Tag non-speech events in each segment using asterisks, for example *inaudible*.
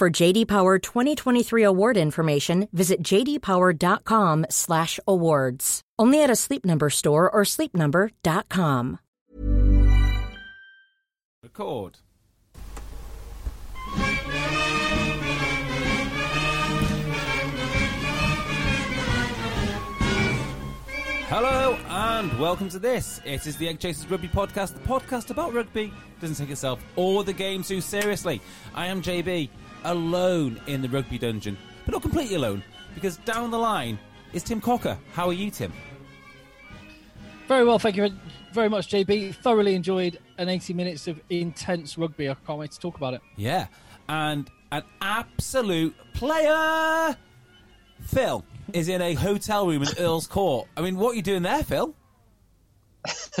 For JD Power 2023 award information, visit jdpower.com/awards. Only at a Sleep Number store or sleepnumber.com. Record. Hello and welcome to this. It is the Egg Chasers Rugby Podcast, the podcast about rugby. Doesn't take itself or the game too seriously. I am JB, alone in the rugby dungeon, but not completely alone because down the line is Tim Cocker. How are you, Tim? Very well, thank you very much, JB. Thoroughly enjoyed an 80 minutes of intense rugby. I can't wait to talk about it. Yeah, and an absolute player. Phil is in a hotel room in Earl's Court. I mean, what are you doing there, Phil? *laughs*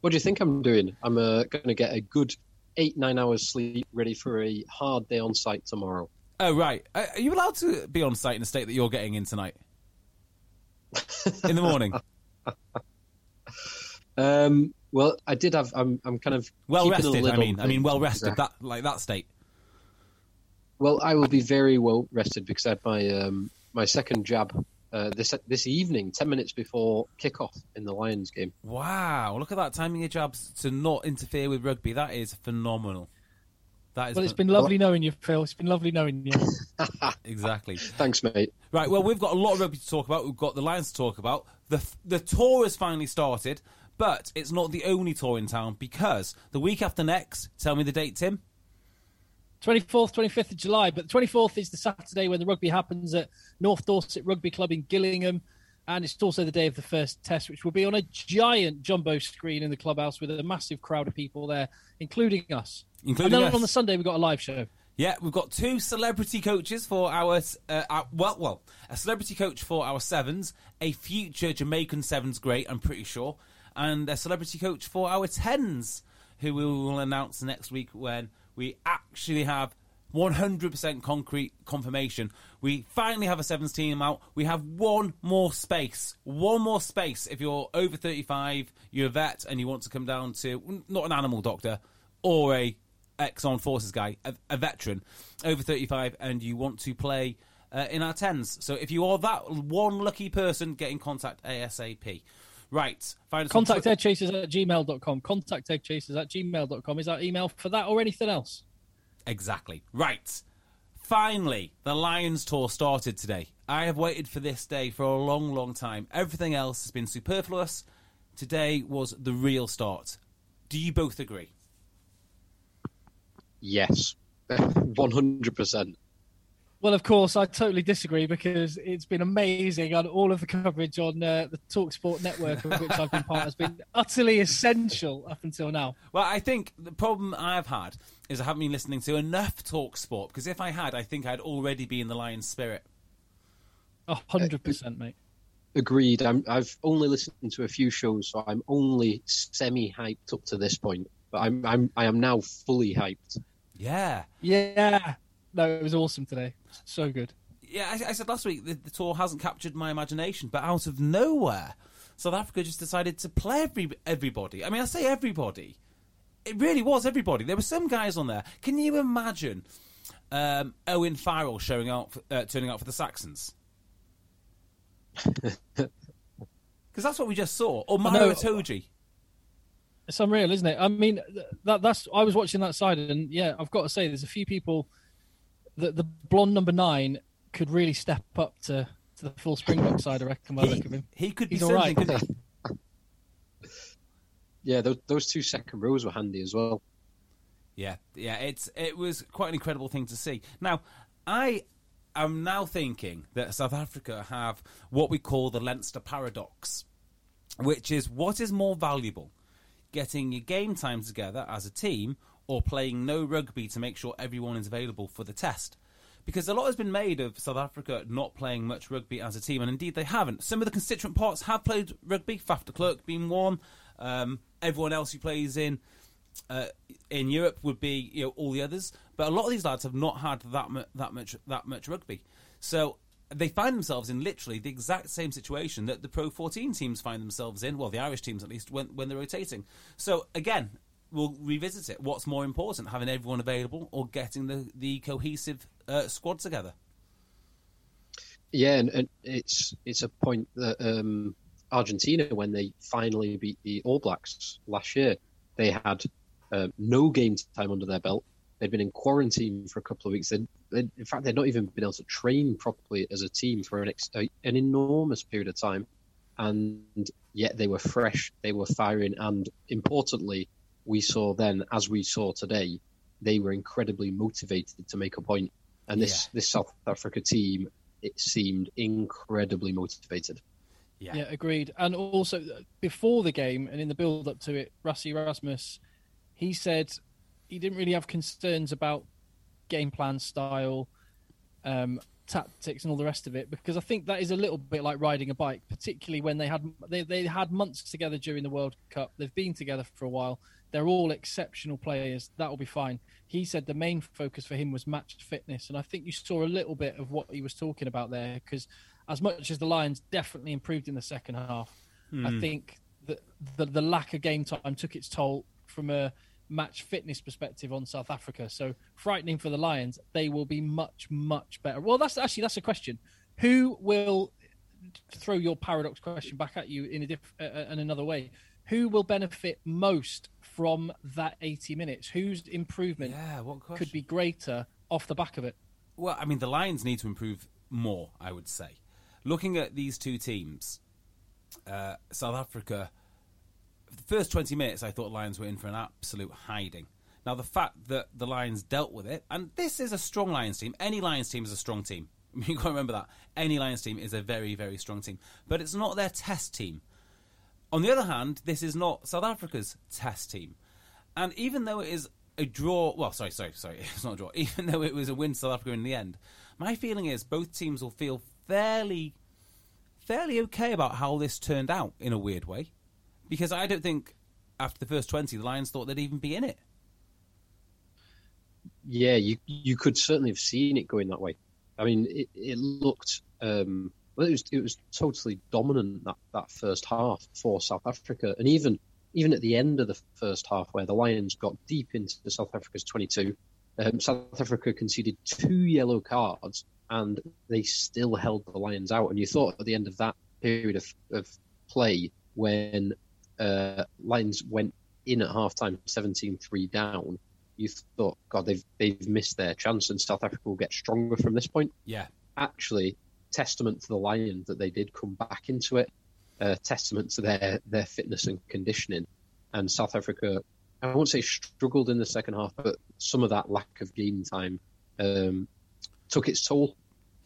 what do you think I'm doing? I'm uh, going to get a good eight, nine hours sleep ready for a hard day on site tomorrow. Oh, right. Uh, Are you allowed to be on site in the state that you're getting in tonight? In the morning? *laughs* Um, well, I did have. I'm, I'm kind of Well rested, I mean. I mean, well rested. That Like that state. Well, I will be very well rested because I had my um, my second jab uh, this this evening, ten minutes before kickoff in the Lions game. Wow. Look at that. Timing of jabs to not interfere with rugby. That is phenomenal. That is Well, it's been lovely knowing you, Phil. It's been lovely knowing you. *laughs* Exactly. Thanks, mate. Right, well, we've got a lot of rugby to talk about. We've got the Lions to talk about. The the tour has finally started, but it's not the only tour in town because the week after next, tell me the date, Tim. 24th, 25th of July. But the 24th is the Saturday when the rugby happens at North Dorset Rugby Club in Gillingham. And it's also the day of the first test, which will be on a giant jumbo screen in the clubhouse with a massive crowd of people there, including us. Including and then us. on the Sunday, we've got a live show. Yeah, we've got two celebrity coaches for our, uh, our well, well, a celebrity coach for our sevens, a future Jamaican sevens great, I'm pretty sure, and a celebrity coach for our tens, who we will announce next week when we actually have 100% concrete confirmation. We finally have a sevens team out. We have one more space. One more space. If you're over 35, you're a vet, and you want to come down to not an animal doctor or a ex-armed forces guy, a, a veteran, over 35, and you want to play uh, in our tens. So if you are that one lucky person, get in contact ASAP. Right. Find us on Contact Twitter- eggchasers at gmail.com. Contact eggchasers at gmail.com. Is that email for that or anything else? Exactly. Right. Finally, the Lions tour started today. I have waited for this day for a long, long time. Everything else has been superfluous. Today was the real start. Do you both agree? Yes, *laughs* one hundred percent. Well, of course, I totally disagree because it's been amazing and all of the coverage on uh, the Talksport network, of which I've been part, has been utterly essential up until now. Well, I think the problem I've had is I haven't been listening to enough talk sport because if I had, I think I'd already be in the Lions spirit. A hundred percent, mate. Agreed. I'm, I've only listened to a few shows, so I'm only semi hyped up to this point. But I'm I'm I am now fully hyped. Yeah. Yeah. No, it was awesome today. So good. Yeah, I, I said last week the, the tour hasn't captured my imagination, but out of nowhere, South Africa just decided to play every everybody. I mean, I say everybody. It really was everybody. There were some guys on there. Can you imagine um, Owen Farrell showing up, for, uh, turning out for the Saxons? *laughs* Because that's what we just saw. Or know. Maro Itoje. It's unreal, isn't it? I mean, that that's. I was watching that side, and yeah, I've got to say, there's a few people the, the blonde number nine could really step up to, to the full Springbok side. I reckon. By the He, look of him, he could be He's all right. couldn't? *laughs* Yeah, those, those two second rows were handy as well. Yeah, yeah, it's it was quite an incredible thing to see. Now, I am now thinking that South Africa have what we call the Leinster paradox, which is what is more valuable, getting your game time together as a team or playing no rugby to make sure everyone is available for the test. Because a lot has been made of South Africa not playing much rugby as a team, and indeed they haven't. Some of the constituent parts have played rugby, Faf de Klerk being one. Um, everyone else who plays in uh, in Europe would be you know all the others, but a lot of these lads have not had that mu- that much that much rugby, so they find themselves in literally the exact same situation that the Pro 14 teams find themselves in. Well, the Irish teams at least when when they're rotating. So again, we'll revisit it. What's more important, having everyone available or getting the the cohesive uh, squad together? Yeah, and, and it's it's a point that um, Argentina, when they finally beat the All Blacks last year, they had uh, no game time under their belt. They'd been in quarantine for a couple of weeks. They'd, they'd, in fact, they'd not even been able to train properly as a team for an, ex- an enormous period of time, and yet they were fresh. They were firing, and importantly, we saw then, as we saw today, they were incredibly motivated to make a point. And this Yeah. this South Africa team, it seemed incredibly motivated. yeah, agreed. And also uh, before the game and in the build up to it, Rassie Erasmus, he said he didn't really have concerns about game plan style, um, tactics, and all the rest of it because I think that is a little bit like riding a bike, particularly when they had they, they had months together during the World Cup. They've been together for a while. They're all exceptional players. That will be fine. He said the main focus for him was match fitness, and I think you saw a little bit of what he was talking about there because as much as the Lions definitely improved in the second half, I think that the, the lack of game time took its toll from a match fitness perspective on South Africa. So frightening for the Lions. They will be much much better. Well, that's actually that's a question. Who will throw your paradox question back at you in a diff- uh, uh, in another way? Who will benefit most from that 80 minutes? Whose improvement Yeah, could be greater off the back of it? Well, I mean, the Lions need to improve more, I would say. Looking at these two teams, uh, South Africa, the first 20 minutes, I thought Lions were in for an absolute hiding. Now, the fact that the Lions dealt with it, and this is a strong Lions team. Any Lions team is a strong team. *laughs* You've got to remember that. Any Lions team is a very, very strong team. But it's not their test team. On the other hand, this is not South Africa's test team. And even though it is a draw, well, sorry, sorry, sorry, *laughs* it's not a draw. Even though it was a win South Africa in the end, my feeling is both teams will feel fairly, fairly okay about how this turned out in a weird way, because I don't think after the first twenty the Lions thought they'd even be in it. Yeah, you you could certainly have seen it going that way. I mean, it, it looked um, well. It was it was totally dominant that, that first half for South Africa, and even even at the end of the first half, where the Lions got deep into South Africa's twenty-two, um, South Africa conceded two yellow cards, and they still held the Lions out. And you thought at the end of that period of, of play, when uh, Lions went in at halftime, 17-3 down you thought, God, they've they've missed their chance, and South Africa will get stronger from this point. Yeah, Actually, testament to the Lions that they did come back into it. Uh, testament to their their fitness and conditioning. And South Africa, I won't say struggled in the second half, but some of that lack of game time um, took its toll.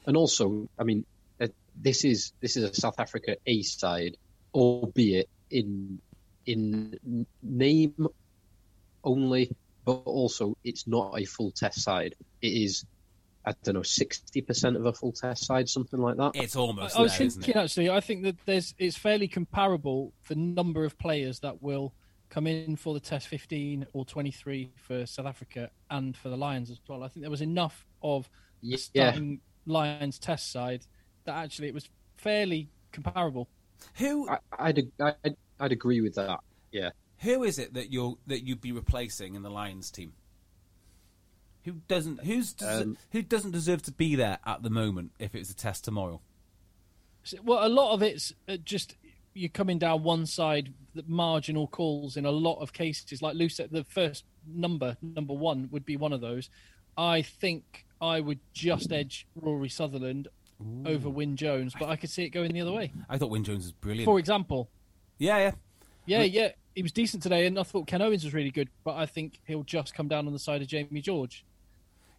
And also, I mean, uh, this is this is a South Africa A side, albeit in in name only, but also it's not a full test side. It is, I don't know, sixty percent of a full test side, something like that. it's almost I was there, isn't thinking it? actually, I think that there's it's fairly comparable the number of players that will come in for the Test 15 or 23 for South Africa and for the Lions as well. I think there was enough of the Yeah. starting Lions Test side that actually it was fairly comparable. Who I, I'd, I'd I'd agree with that. Yeah. who is it that you'll that you'd be replacing in the Lions team? Who doesn't who's des- Um, who doesn't deserve to be there at the moment if it's a test tomorrow? Well, a lot of it's uh, just you're coming down one side, the marginal calls in a lot of cases. Like Lou the first number, number one, would be one of those. I think I would just edge Rory Sutherland over Wyn Jones, but I could see it going the other way. I thought Wyn Jones was brilliant. For example, yeah, yeah. yeah, yeah, he was decent today, and I thought Ken Owens was really good, but I think he'll just come down on the side of Jamie George.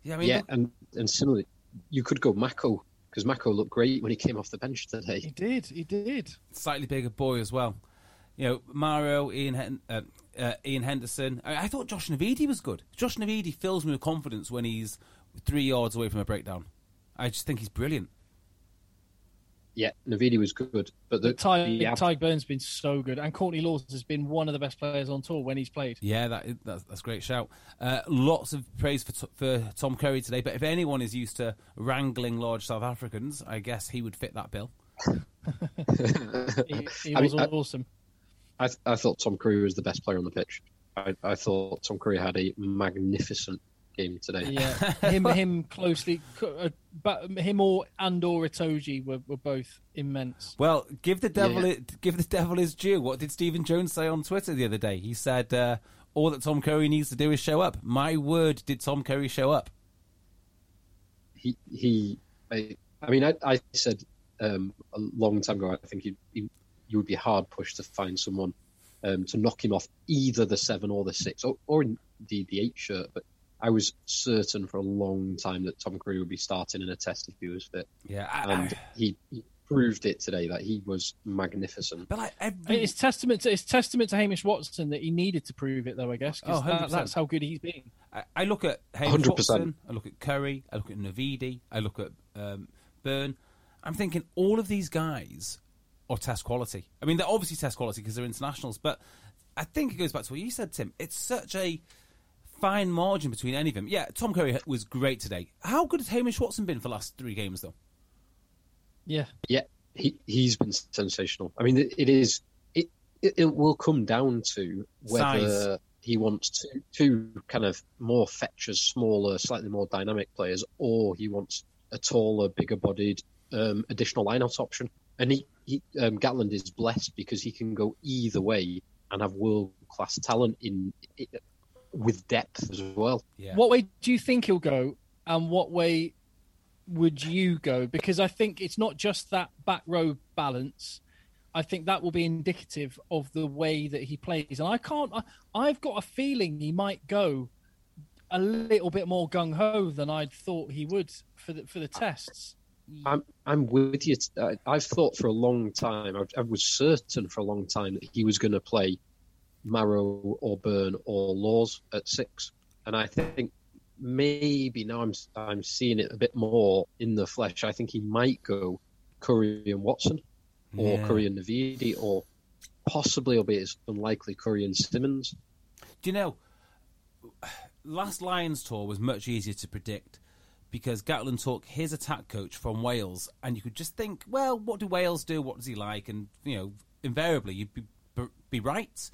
Yeah, I mean, yeah, look- and and similarly, you could go Mako because Mako looked great when he came off the bench today. He did, he did. slightly bigger boy as well. You know, Mario, Iain, Hen- uh, uh, Iain Henderson. I-, I thought Josh Navidi was good. Josh Navidi fills me with confidence when he's three yards away from a breakdown. I just think he's brilliant. Yeah, Navidi was good, but the, Ty, the ab- Ty Burns has been so good, and Courtney Lawes has been one of the best players on tour when he's played. Yeah, that is, that's, that's a great shout. Uh, lots of praise for, for Tom Curry today, but if anyone is used to wrangling large South Africans, I guess he would fit that bill. *laughs* *laughs* He, he I was mean, awesome. I, I thought Tom Curry was the best player on the pitch. I, I thought Tom Curry had a magnificent game today. Yeah, *laughs* him, him closely, uh, but him or and or Itoje were, were both immense. Well, give the devil Yeah. it, give the devil his due. What did Stephen Jones say on Twitter the other day? He said uh, all that Tom Curry needs to do is show up. My word, did Tom Curry show up? he he I, I mean I, I said um, a long time ago I think he, he you would be hard pushed to find someone um, to knock him off either the seven or the six or, or indeed the eight shirt but I was certain for a long time that Tom Curry would be starting in a test if he was fit Yeah, I, and he, he proved it today that he was magnificent but like every, It's testament to it's testament to Hamish Watson that he needed to prove it, though. I guess 'cause Oh, that, 100%. that's how good he's been. I, I look at Hamish 100%. Watson, I look at Curry, I look at Navidi, I look at um, Beirne. I'm thinking all of these guys are test quality. I mean, they're obviously test quality because they're internationals, but I think it goes back to what you said, Tim. It's such a fine margin between any of them. Yeah, Tom Curry was great today. How good has Hamish Watson been for the last three games, though? Yeah, Yeah, he he's been sensational. I mean, it, it is it, it it will come down to whether Size. he wants two two kind of more fetchers, smaller, slightly more dynamic players, or he wants a taller, bigger bodied um, additional lineout option. And he, he um, Gatland is blessed because he can go either way and have world class talent in, i with depth as well. Yeah. What way do you think he'll go, and what way would you go? Because I think it's not just that back row balance. I think that will be indicative of the way that he plays, and I can't. I, I've got a feeling he might go a little bit more gung ho than I'd thought he would for the for the tests. I'm I'm with you. I, I've thought for a long time. I, I was certain for a long time that he was going to play Maro or Beirne or Lawes at six, and I think maybe now I'm I'm seeing it a bit more in the flesh. I think he might go Curry and Watson, or Yeah. Curry and Navidi, or possibly, albeit it's unlikely, Curry and Simmonds. Do you know, last Lions tour was much easier to predict because Gatland took his attack coach from Wales, and you could just think, well, what do Wales do? What does he like? And you know, invariably you'd be be right.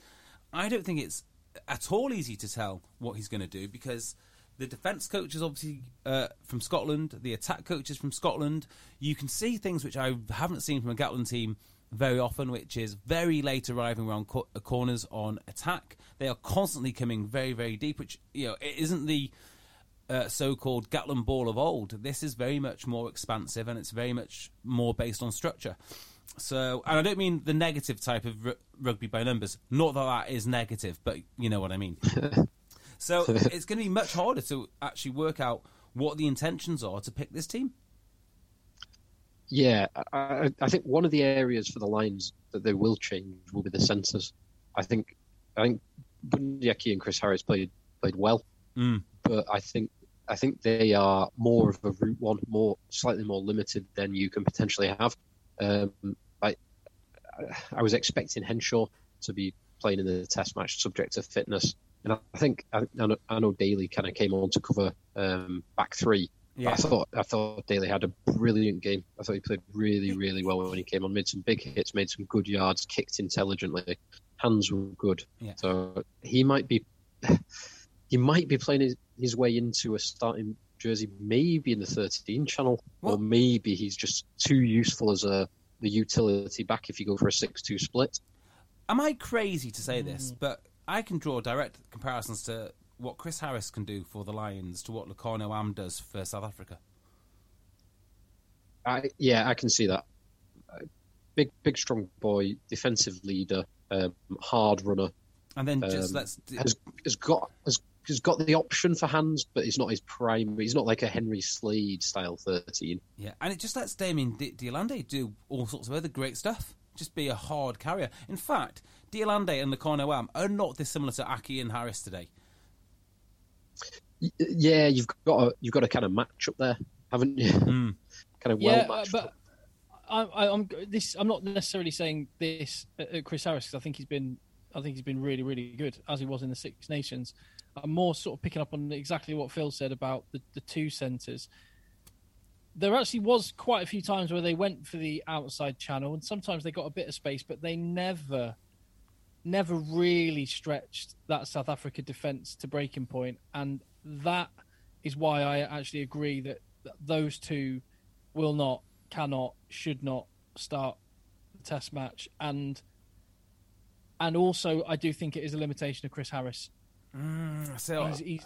I don't think it's at all easy to tell what he's going to do because the defence coach is obviously uh, from Scotland, the attack coach is from Scotland. You can see things which I haven't seen from a Gatland team very often, which is very late arriving around co- uh, corners on attack. They are constantly coming very, very deep, which you know it isn't the uh, so-called Gatland ball of old. This is very much more expansive, and it's very much more based on structure. So, and I don't mean the negative type of r- rugby by numbers. Not that that is negative, but you know what I mean. *laughs* so it's going to be much harder to actually work out what the intentions are to pick this team. Yeah, I, I- think one of the areas for the Lions that they will change will be the centres. I think I think Bundee Aki and Chris Harris played played well, Mm. but I think I think they are more of a route one, more slightly more limited than you can potentially have. Um, I I was expecting Henshaw to be playing in the Test match, subject to fitness, and I think I, I know, I know Daly kind of came on to cover um, back three. Yeah. I thought I thought Daly had a brilliant game. I thought he played really, really well when he came on. Made some big hits, made some good yards, kicked intelligently. Hands were good. Yeah. So he might be *laughs* he might be playing his, his way into a starting jersey, maybe in the 13 channel, or maybe he's just too useful as a the utility back if you go for a 6-2 split. Am I crazy to say this? But I can draw direct comparisons to what Chris Harris can do for the Lions to what Lukhanyo Am does for South Africa. I, yeah, I can see that. Uh, big, big, strong boy, defensive leader, um, hard runner. And then just Um, let's Has, has got has, has got the option for hands, but he's not his prime. He's not like a Henry Slade style thirteen. Yeah, and it just lets Damian D- de Allende do all sorts of other great stuff. Just be a hard carrier. In fact, de Allende and the Lukhanyo Am are not dissimilar to Aki and Harris today. Y- Yeah, you've got a, you've got a kind of match up there, haven't you? Hmm. *laughs* kind of well yeah, uh, matched. but I, I, I'm this. I'm not necessarily saying this at at Chris Harris because I think he's been. I think he's been really, really good as he was in the Six Nations. I'm more sort of picking up on exactly what Phil said about the, the two centres. There actually was quite a few times where they went for the outside channel, and sometimes they got a bit of space, but they never, never really stretched that South Africa defence to breaking point, and that is why I actually agree that, that those two will not, cannot, should not start the test match. And and also, I do think it is a limitation of Chris Harris. So He's, he's,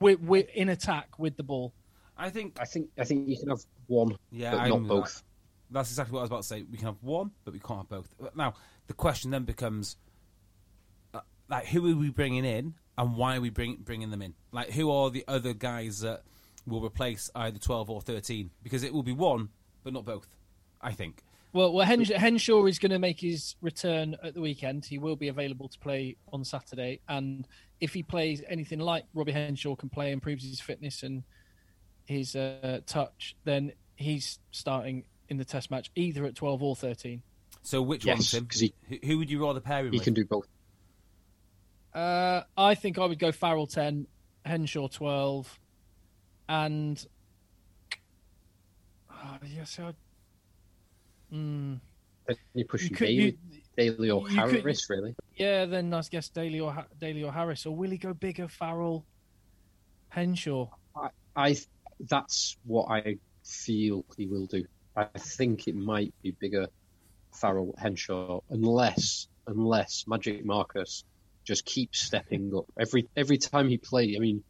we're, we're in attack with the ball. I think I think I think you can have one, Yeah, but I'm not with both. That's exactly what I was about to say. We can have one, but we can't have both. Now, the question then becomes, uh, like, who are we bringing in, and why are we bring, bringing them in? Like, who are the other guys that will replace either twelve or thirteen? Because it will be one, but not both. I think. Well, well Hens- Henshaw is going to make his return at the weekend. He will be available to play on Saturday, and if he plays anything like Robbie Henshaw can play, improves his fitness and his uh, touch, then he's starting in the Test match either at twelve or thirteen. So, which Yes, one, Tim? 'cause he- who, who would you rather pair him He with? can do both. Uh, I think I would go Farrell ten, Henshaw twelve, and oh, yes, I. Mm, Then you're pushing you could, Daly, you, Daly or you could- Harris, really. yeah, then I guess Daly or Daly or Harris, or will he go Biggar, Farrell, Henshaw? I, I that's what I feel he will do. I think it might be Biggar Farrell Henshaw unless unless Magic Marcus just keeps stepping up every every time he plays. I mean,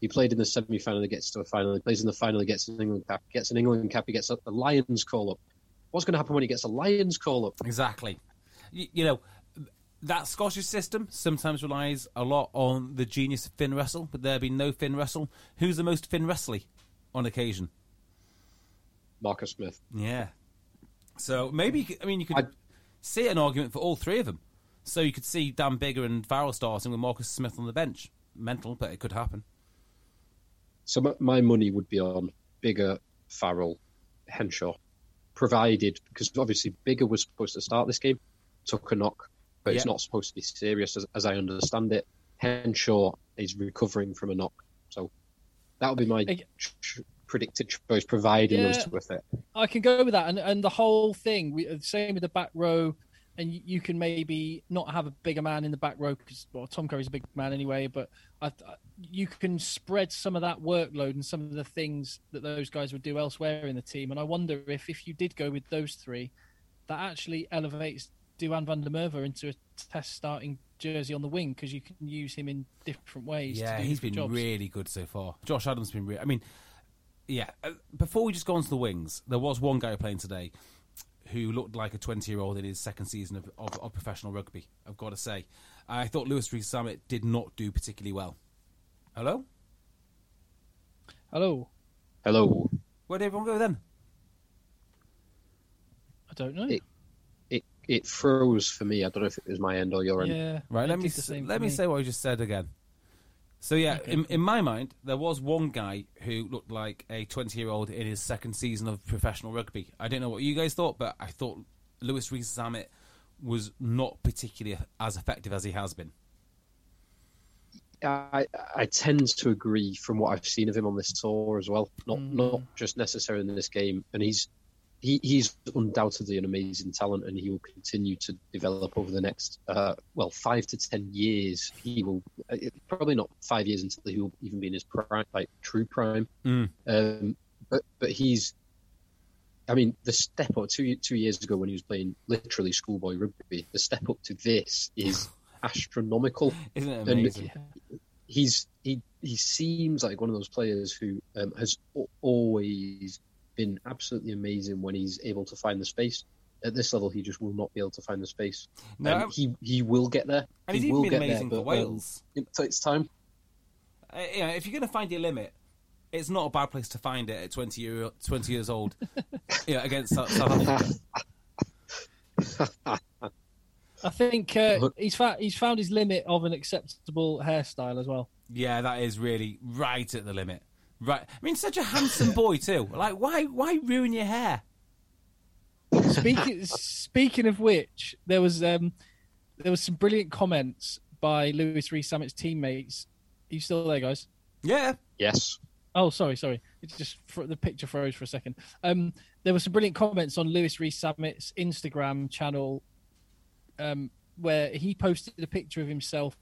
he played in the semi final, he gets to a final, he plays in the final, he gets an England cap, gets an England cap, he gets a Lions call up. What's going to happen when he gets a Lions call up? Exactly. You, you know, that Scottish system sometimes relies a lot on the genius of Finn Russell, but there be no Finn Russell. Who's the most Finn Wrestley on occasion? Marcus Smith. Yeah. So maybe I mean you could I- see an argument for all three of them. So you could see Dan Biggar and Farrell starting with Marcus Smith on the bench. Mental, but it could happen. So my, my money would be on Biggar Farrell, Henshaw, provided because obviously Biggar was supposed to start this game, took a knock, but it's not supposed to be serious as, as I understand it. Henshaw is recovering from a knock, so that would be my ch- ch- predicted choice, providing Yeah. those two are fit. I can go with that, and and the whole thing. We, same with the back row, and you, can maybe not have a bigger man in the back row because well, Tom Curry's a big man anyway. But I, you can spread some of that workload and some of the things that those guys would do elsewhere in the team. And I wonder if if you did go with those three, that actually elevates Duhan van der Merwe into a test starting jersey on the wing because you can use him in different ways. Yeah, he's been jobs. really good so far. Josh Adams has been really. I mean, yeah. uh, Before we just go on to the wings, there was one guy playing today who looked like a 20 year old in his second season of, of, of professional rugby. I've got to say, I thought Louis Rees-Zammit did not do particularly well. Hello, Hello, Hello, where did everyone go then? I don't know. It- it it froze for me. I don't know if it was my end or your end. yeah, Right, let me the same let for me say what I just said again. So yeah, Okay. in, in my mind, there was one guy who looked like a twenty-year-old in his second season of professional rugby. I don't know what you guys thought, but I thought Louis Rees-Zammit was not particularly as effective as he has been. I I tend to agree from what I've seen of him on this tour as well. Not Mm. not just necessarily in this game, and he's he, he's undoubtedly an amazing talent, and he will continue to develop over the next uh, well five to ten years. He will uh, probably not five years until he will even be in his prime, like true prime. Mm. Um, but but he's. I mean, the step up two two years ago when he was playing literally schoolboy rugby, the step up to this is *laughs* astronomical Isn't it And- amazing? he's he he seems like one of those players who um, has always been absolutely amazing when he's able to find the space. At this level, he just will not be able to find the space. No. Um, he he will get there. And he he's even will been get amazing there, for but, um, Wales. it takes time. Uh, you know, if you're going to find your limit, it's not a bad place to find it at 20, year, 20 years old *laughs* yeah, against South, South Africa. I think uh, he's fa- he's found his limit of an acceptable hairstyle as well. Yeah, that is really right at the limit. Right. I mean, such a handsome *laughs* boy, too. Like, why why ruin your hair? Speaking *laughs* speaking of which, there was um, there was some brilliant comments by Louis Rees-Zammit's teammates. Are you still there, guys? Yeah. Yes. Oh, sorry, sorry. It's just fr- the picture froze for a second. Um, there were some brilliant comments on Louis Rees-Zammit's Instagram channel, um, where he posted a picture of himself,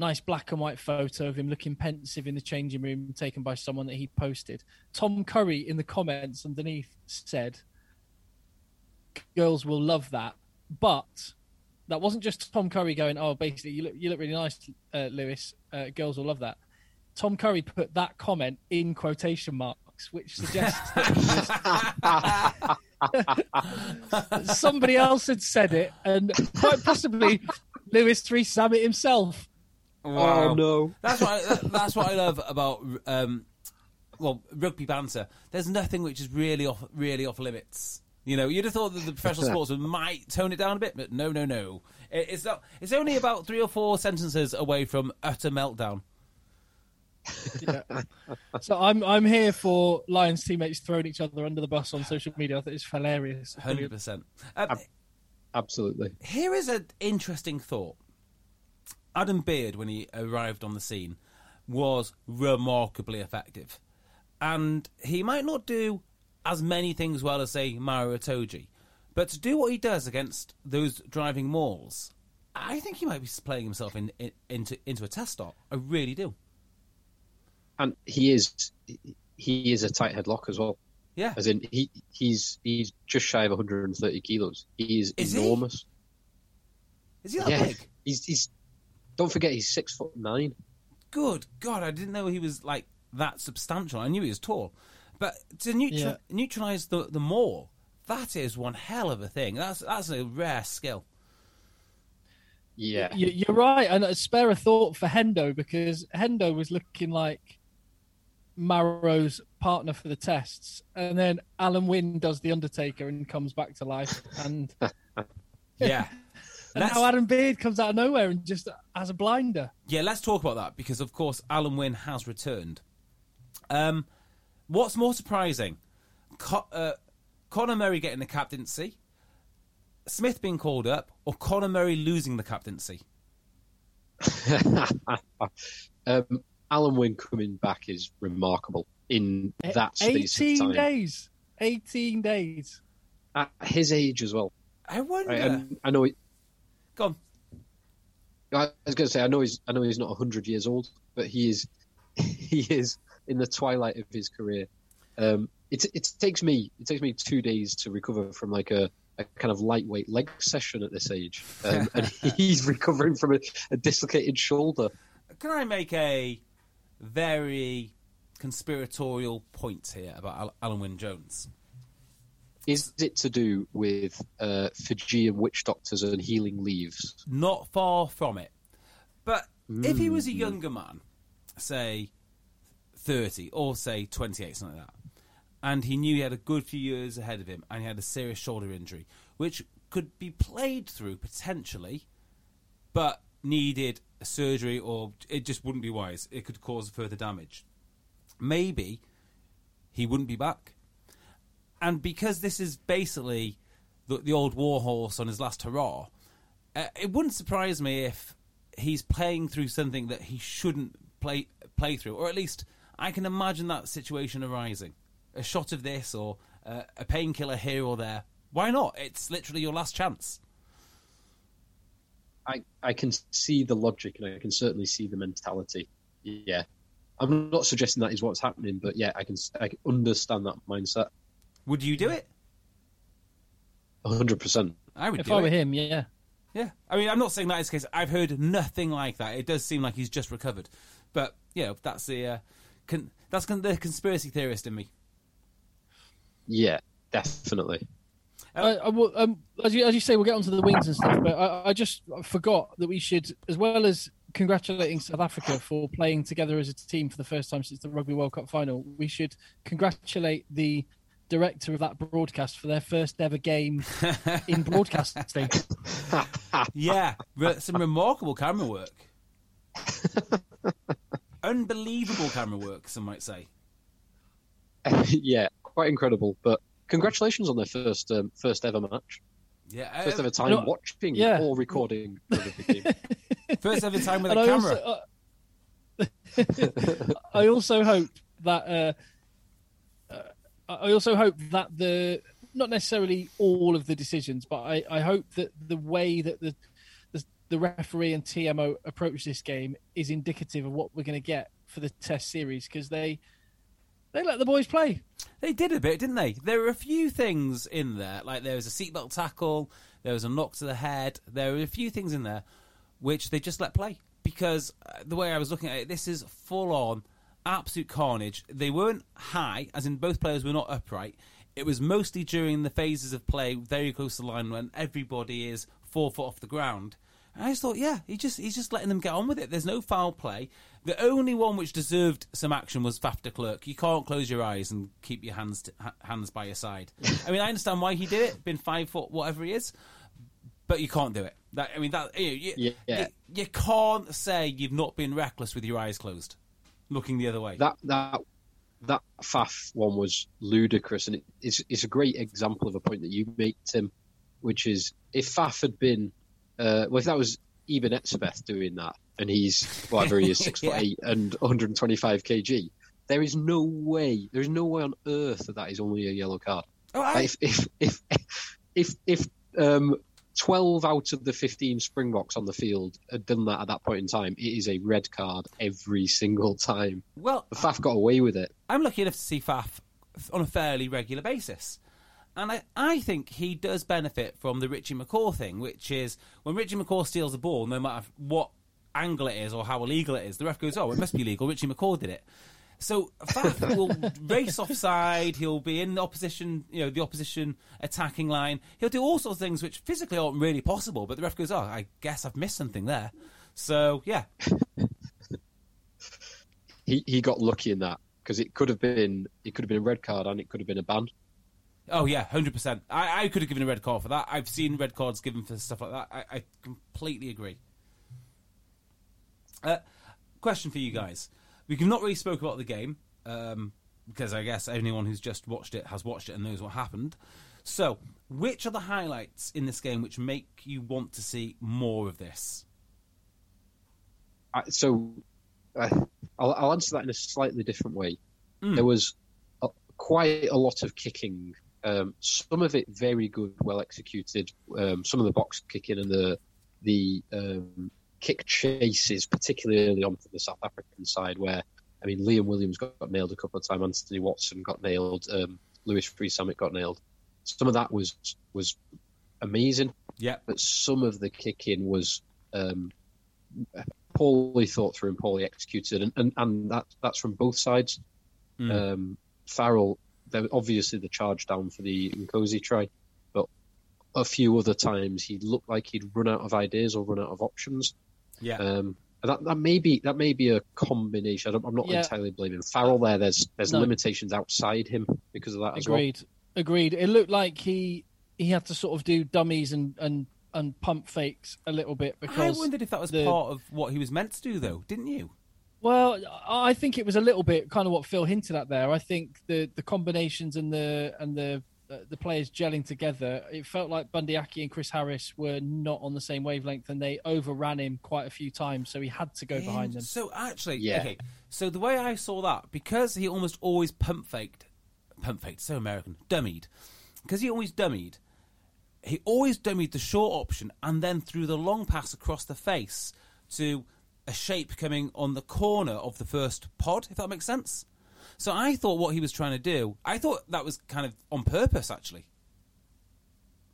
nice black and white photo of him looking pensive in the changing room, taken by someone that he posted. Tom Curry in the comments underneath said, "Girls will love that," but that wasn't just Tom Curry going, "Oh, basically, you look you look really nice, uh, Louis. Uh, girls will love that." Tom Curry put that comment in quotation marks, which suggests that *laughs* somebody else had said it, and quite possibly Louis Rees-Zammit himself. Wow. Oh no. That's what I, that- that's what I love about um, well rugby banter. There's nothing which is really off really off limits. You know, you'd have thought that the professional *laughs* sportsman might tone it down a bit, but no, no, no. It, it's not. It's only about three or four sentences away from utter meltdown. So I'm I'm here for Lions teammates throwing each other under the bus on social media. I think it's hilarious. Hundred percent. Um, Absolutely. Here is an interesting thought. Adam Beard, when he arrived on the scene, was remarkably effective. And he might not do as many things well as, say, Maro Itoje, but to do what he does against those driving mauls, I think he might be playing himself in, in, into, into a test start. I really do. And he is he is a tighthead lock as well. Yeah. As in he he's he's just shy of 130 kilos. He is, Is he? enormous. Is he that yeah. big? He's he's don't forget he's six foot nine. Good God, I didn't know he was like that substantial. I knew he was tall, but to neutra- Yeah. neutralize the the maul, that is one hell of a thing. That's that's a rare skill. Yeah. You, you're right, and spare a thought for Hendo because Hendo was looking like Maro's partner for the tests, and then Alun Wyn does the Undertaker and comes back to life, and, *laughs* Yeah. And Let's- now Adam Beard comes out of nowhere and just has a blinder. Yeah, let's talk about that because, of course, Alun Wyn has returned. Um, what's more surprising, Co- uh, Conor Murray getting the captaincy, Smith being called up, or Conor Murray losing the captaincy? *laughs* um, Alun Wyn coming back is remarkable in that space of 18 time. days. 18 days. At his age as well. I wonder. Right, and I know. He, Go on. I was going to say I know he's I know he's not hundred years old, but he is *laughs* he is in the twilight of his career. Um, it it takes me it takes me two days to recover from like a, a kind of lightweight leg session at this age, um, *laughs* and he's recovering from a, a dislocated shoulder. Can I make a very conspiratorial point here about Alun Wyn Jones? Is it to do with uh, Fijian witch doctors and healing leaves? Not far from it. But if he was a younger man, say 30 or say 28, something like that, and he knew he had a good few years ahead of him and he had a serious shoulder injury, which could be played through potentially, but needed a surgery or it just wouldn't be wise. It could cause further damage. Maybe he wouldn't be back. And because this is basically the, the old warhorse on his last hurrah, uh, it wouldn't surprise me if he's playing through something that he shouldn't play play through, or at least I can imagine that situation arising. A shot of this, or uh, a painkiller here or there. Why not? It's literally your last chance. I, I can see the logic and I can certainly see the mentality. Yeah. I'm not suggesting that is what's happening, but yeah, I can I can understand that mindset. Would you do it? 100%. I would If do I were it. him, yeah. Yeah, I mean, I'm not saying that is the case. I've heard nothing like that. It does seem like he's just recovered, But you know, that's the uh, con- that's con- the conspiracy theorist in me. Yeah, definitely. I, I will, um, as you as you say, we'll get onto the wings and stuff. But I, I just forgot that we should, as well as congratulating South Africa for playing together as a team for the first time since the Rugby World Cup final, we should congratulate the director of that broadcast for their first ever game *laughs* in broadcasting. *laughs* Yeah, some remarkable camera work. *laughs* Unbelievable camera work, some might say. yeah, quite incredible. But congratulations on their first um, first ever match, Yeah, first uh, ever time know- watching yeah. or recording game. first ever time with And a I camera. also, uh, I also hope that uh, I also hope that the not necessarily all of the decisions, but I, I hope that the way that the, the the referee and TMO approach this game is indicative of what we're going to get for the Test series because they they let the boys play. They did a bit, didn't they? There were a few things in there, like there was a seatbelt tackle, there was a knock to the head, there were a few things in there which they just let play. Because uh, the way I was looking at it, this is full on, absolute carnage. They weren't high, as in both players were not upright. It was mostly during the phases of play, very close to the line, when everybody is four foot off the ground. And I just thought, yeah, he just he's just letting them get on with it. There's no foul play. The only one which deserved some action was Faf Clerk. You can't close your eyes and keep your hands to, ha- hands by your side. *laughs* I mean, I understand why he did it. Been five foot, whatever he is, but you can't do it. That I mean, that you, you, Yeah. you, you can't say you've not been reckless with your eyes closed, looking the other way. that that that Faf one was ludicrous, and it, it's it's a great example of a point that you make, Tim, which is if Faf had been, uh, well, if that was Eben Etzebeth doing that, and he's whatever he is, *laughs* six Yeah. foot eight and 125 kg, there is no way, there is no way on earth that that is only a yellow card. Oh, I- Like, if if if if, if um, 12 out of the 15 Springboks on the field had done that at that point in time, it is a red card every single time. well, But Faf got away with it. I'm lucky enough to see Faf on a fairly regular basis. And I, I think he does benefit from the Richie McCaw thing, which is when Richie McCaw steals a ball, no matter what angle it is or how illegal it is, the ref goes, oh, it must be illegal. Richie McCaw did it. So Faf *laughs* will race offside. He'll be in the opposition, you know, the opposition attacking line. He'll do all sorts of things which physically aren't really possible. But the ref goes, "Oh, I guess I've missed something there." So yeah, *laughs* He he got lucky in that because it could have been it could have been a red card and it could have been a ban. Oh yeah, hundred percent. I, I could have given a red card for that. I've seen red cards given for stuff like that. I, I completely agree. Uh, question for you guys: We've not really spoke about the game um, because I guess anyone who's just watched it has watched it and knows what happened. So, which are the highlights in this game which make you want to see more of this? I, so uh, I'll, I'll answer that in a slightly different way. Mm. There was a, quite a lot of kicking. Um, some of it very good, well executed. Um, some of the box kicking and the the um, kick chases, particularly early on from the South African side, where I mean Liam Williams got, nailed a couple of times, Anthony Watson got nailed, um, Louis Rees-Zammit got nailed. Some of that was was amazing Yeah, but some of the kicking was um, poorly thought through and poorly executed, and, and, and that that's from both sides. Mm. Um, Farrell, there obviously the charge down for the Nkosi try, but a few other times he looked like he'd run out of ideas or run out of options. Yeah. Um, that, that may be that may be a combination. I don't, I'm not Yeah. entirely blaming Farrell there. There's there's No. limitations outside him because of that as well. Agreed. Agreed. It looked like he he had to sort of do dummies and and and pump fakes a little bit because I wondered if that was the- part of what he was meant to do, though. Didn't you? Well, I think it was a little bit kind of what Phil hinted at there. I think the the combinations and the and the the players gelling together, it felt like Bundee Aki and Chris Harris were not on the same wavelength, and they overran him quite a few times, so he had to go behind them. So actually, Yeah. okay. So the way I saw that, because he almost always pump faked, pump faked, so American, dummied, because he always dummied. He always dummied the short option and then threw the long pass across the face to a shape coming on the corner of the first pod, if that makes sense. So I thought what he was trying to do, I thought that was kind of on purpose, actually.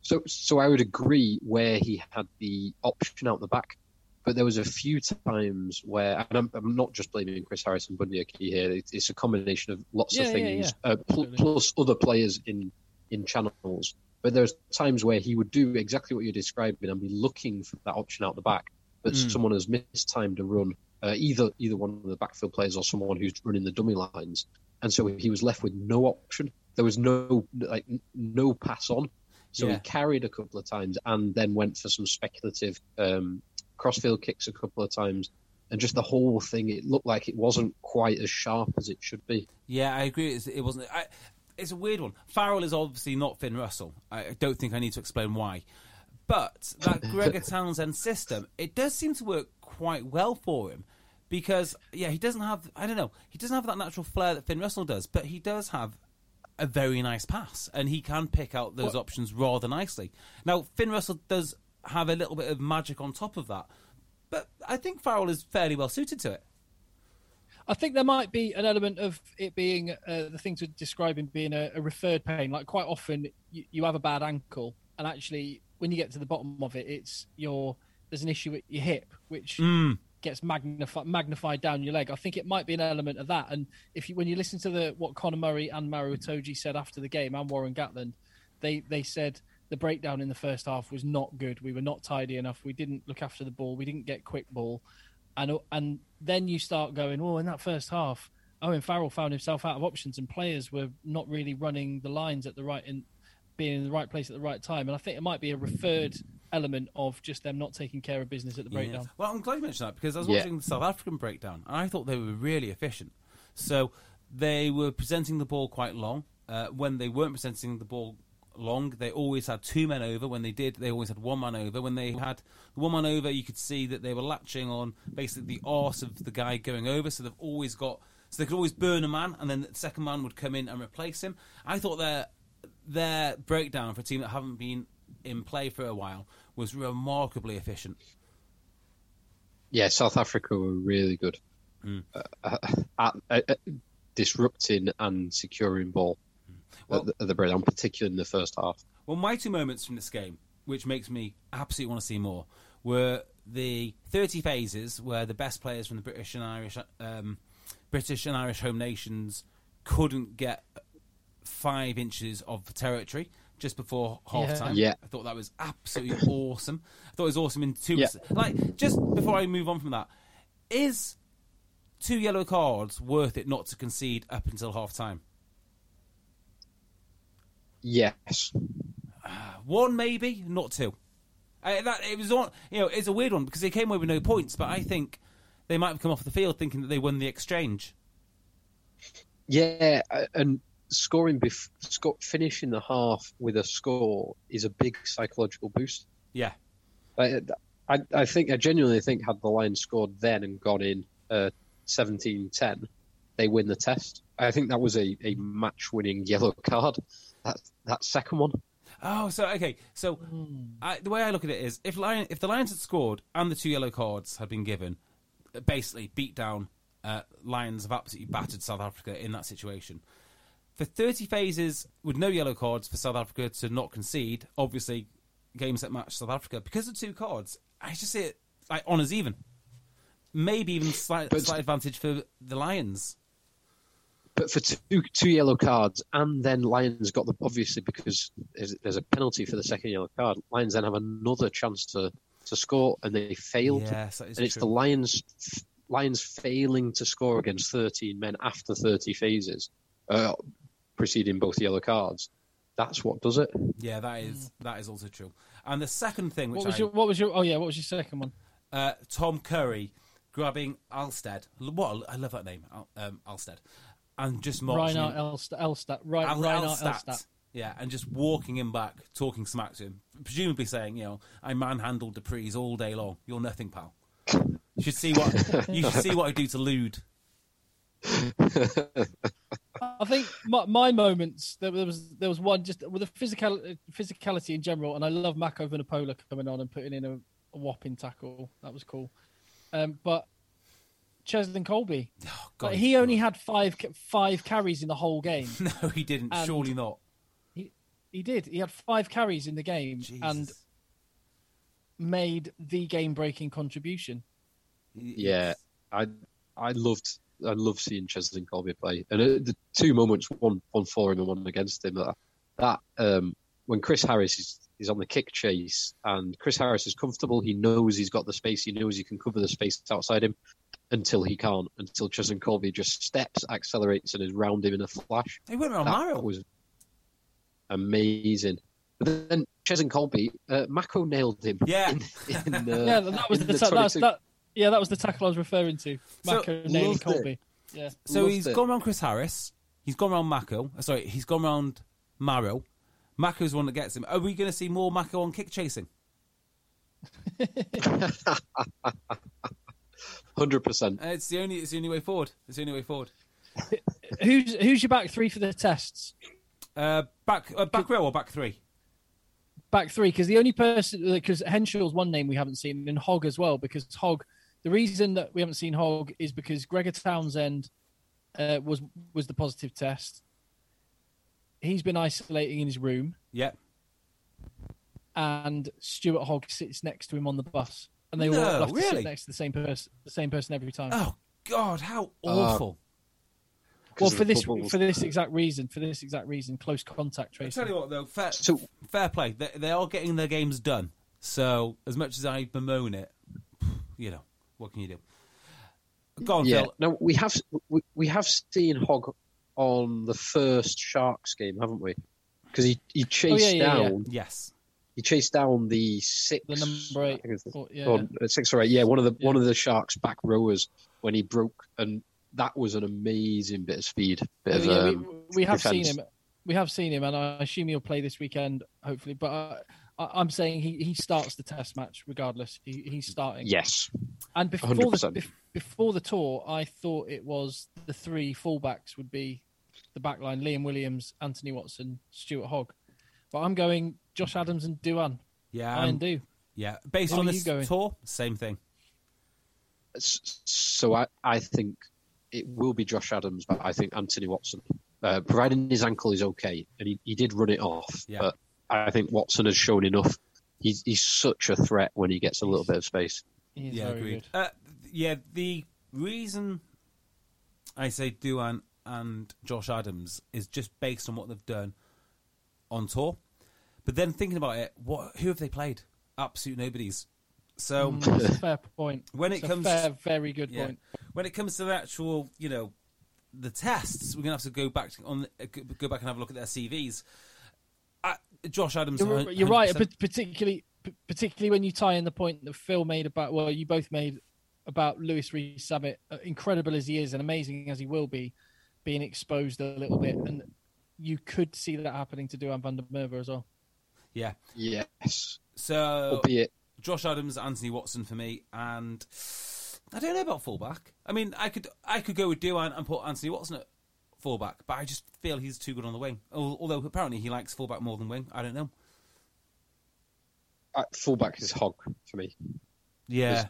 So, so I would agree where he had the option out the back. but there was a few times where, and I'm, I'm not just blaming Chris Harris and Bundee Aki here. It's, it's, a combination of lots yeah, of things, yeah, yeah. Uh, pl- plus other players in in channels. But there's times where he would do exactly what you're describing and be looking for that option out the back, but mm. someone has mistimed a run, uh, either either one of the backfield players or someone who's running the dummy lines, and so he was left with no option. There was no like no pass on, so yeah. he carried a couple of times and then went for some speculative um, crossfield kicks a couple of times. And just the whole thing, it looked like it wasn't quite as sharp as it should be. Yeah, I agree. It wasn't. I, it's a weird one. Farrell is obviously not Finn Russell. I don't think I need to explain why. But that *laughs* Gregor Townsend system, it does seem to work quite well for him because yeah, he doesn't have I don't know, he doesn't have that natural flair that Finn Russell does, but he does have a very nice pass and he can pick out those what? options rather nicely. Now, Finn Russell does have a little bit of magic on top of that, but I think Farrell is fairly well suited to it. I think there might be an element of it being uh, the things we're describing being a, a referred pain. Like quite often, you, you, have a bad ankle, and actually, when you get to the bottom of it, it's your there's an issue with your hip, which mm. gets magnified magnified down your leg. I think it might be an element of that. And if you when you listen to the what Conor Murray and Maro Itoje said after the game, and Warren Gatland, they they said the breakdown in the first half was not good. We were not tidy enough. We didn't look after the ball. We didn't get quick ball and and then you start going, well, in that first half, Owen Farrell found himself out of options, and players were not really running the lines at the right in being in the right place at the right time. And I think it might be a referred element of just them not taking care of business at the breakdown. Yeah. Well, I'm glad you mentioned that because I was watching yeah. the South African breakdown, and I thought they were really efficient. So they were presenting the ball quite long. Uh, when they weren't presenting the ball long. They always had two men over. When they did, they always had one man over. When they had the one man over, you could see that they were latching on basically the arse of the guy going over. So they've always got. So they could always burn a man, and then the second man would come in and replace him. I thought their their breakdown for a team that haven't been in play for a while was remarkably efficient. Yeah, South Africa were really good mm. uh, at, at, at disrupting and securing ball well, at, the, at the breakdown, particularly in the first half. Well, my two moments from this game, which makes me absolutely want to see more, were the 30 phases where the best players from the British and Irish, um, British and Irish home nations couldn't get five inches of territory just before half time. Yeah. I thought that was absolutely *laughs* awesome. I thought it was awesome in two. Yeah. Like just before I move on from that, is two yellow cards worth it not to concede up until half time? Yes. *sighs* one maybe, not two. Uh, that it was on. You know, it's a weird one because they came away with no points, but I think they might have come off the field thinking that they won the exchange. Yeah, and scoring, bef- finishing the half with a score is a big psychological boost. Yeah, I, I, I think I genuinely think had the Lions scored then and gone in uh, 17-10, they win the test. I think that was a, a match-winning yellow card that that second one. Oh, so okay. So I, the way I look at it is, if Lion, if the Lions had scored and the two yellow cards had been given, basically beat down. Uh, Lions have absolutely battered South Africa in that situation. For 30 phases with no yellow cards for South Africa to not concede, obviously games that match South Africa because of two cards. I just see it like honours even. Maybe even slight, slight advantage for the Lions but for two two yellow cards, and then Lions got the obviously because there's a penalty for the second yellow card. Lions then have another chance to to score, and they failed. Yes, and true. it's the Lions Lions failing to score against 13 men after 30 phases, uh, preceding both yellow cards. That's what does it. Yeah, that is that is also true. And the second thing, which what was I, your what was your oh yeah, what was your second one? Uh, Tom Curry grabbing Alstead. What I love that name, um, Alstead and just marching Rynhardt Elst- Elstadt, right, Al- Rynhardt Elstadt. Yeah, and just walking him back, talking smack to him, presumably saying, you know, I manhandled Dupree's all day long. You're nothing, pal. You should see what you should see what I do to Lood. I think my, my, moments there was there was one just with the physical physicality in general, and I love Mako Vunipola coming on and putting in a, a whopping tackle. That was cool. Um, but Cheslin Kolbe. Oh, God, like, he only had five five carries in the whole game. *laughs* no, he didn't. And Surely not. He he did. He had five carries in the game, Jesus. and made the game-breaking contribution. Yeah, I I loved I love seeing Cheslin Kolbe play, and uh, the two moments, one one for him and one against him. That, that um, when Chris Harris is is on the kick chase, and Chris Harris is comfortable. He knows he's got the space. He knows he can cover the space outside him until he can't. Until Cheslin Kolbe just steps, accelerates, and is round him in a flash. He went around that Maro. was amazing. But then Cheslin Kolbe, uh, Mako nailed him. Yeah. in, in, uh, *laughs* yeah, that was in the, ta- that's, 22. that. Yeah, that was the tackle I was referring to. So, Mako nailing loved it. Kolbe. Yeah. So Loved he's it. gone around Chris Harris. He's gone around Mako. uh, Sorry, he's gone around Maro. Mako's the one that gets him. Are we going to see more Mako on kick chasing? Hundred percent. Uh, It's the only. It's the only way forward. It's the only way forward. Who's who's your back three for the tests? Uh, back uh, back row or back three? Back three, because the only person because Henshaw's one name we haven't seen, and Hogg as well. Because Hogg, the reason that we haven't seen Hogg is because Gregor Townsend uh, was was the positive test. He's been isolating in his room, Yeah. and Stuart Hogg sits next to him on the bus, and they all No, have to really? sit next to the same person, the same person every time. Oh God, how Uh, awful! well, for this bubbles. for this exact reason, for this exact reason, close contact I tracing. tell you what, though, fair, So- fair play. They, they are getting their games done. So as much as I bemoan it, you know, what can you do? Go on, Yeah. Phil. No, we have we, we have seen Hogg on the first Sharks game, haven't we? Because he, he chased Oh, yeah, yeah, yeah. down Yes. he chased down the six The number eight. I think it's the- Or- yeah. or, uh, six or eight. Yeah, one of the Yeah. one of the Sharks back rowers when he broke, and that was an amazing bit of speed. Bit Yeah, of, yeah, um, we, we have seen him. We have seen him, and I assume he'll play this weekend, hopefully. But I, I, I'm saying he, he starts the test match regardless. He, he's starting. Yes, And before the 100%. bef- before the tour, I thought it was the three fullbacks would be the back line: Liam Williams, Anthony Watson, Stuart Hogg. But I'm going Josh Adams and Duhan. Yeah. I um, and do. yeah. Based How on are this going? tour, same thing. So I I think it will be Josh Adams, but I think Anthony Watson, uh, providing his ankle is okay, and he, he did run it off. Yeah. But I think Watson has shown enough. He's he's such a threat when he gets a little bit of space. He's yeah, agreed. Uh, yeah, the reason I say Duhan and Josh Adams is just based on what they've done on tour. But then thinking about it, what who have they played? Absolute nobodies. So Mm, fair point. When it It's a comes- fair, very good yeah, point. when it comes to the actual, you know, the tests, we're gonna have to go back to, on go back and have a look at their CVs. Uh, Josh Adams, You're, you're right, but particularly particularly when you tie in the point that Phil made about well, you both made about Louis Rees-Zammit, uh, incredible as he is and amazing as he will be, being exposed a little bit, and you could see that happening to Duhan van der Merwe as well. yeah. Yes, So albeit Josh Adams, Anthony Watson for me, and I don't know about fullback. I mean, I could I could go with Duhan and put Anthony Watson at fullback, but I just feel he's too good on the wing. Although apparently he likes fullback more than wing. I don't know. uh, fullback is Hogg for me. Yeah,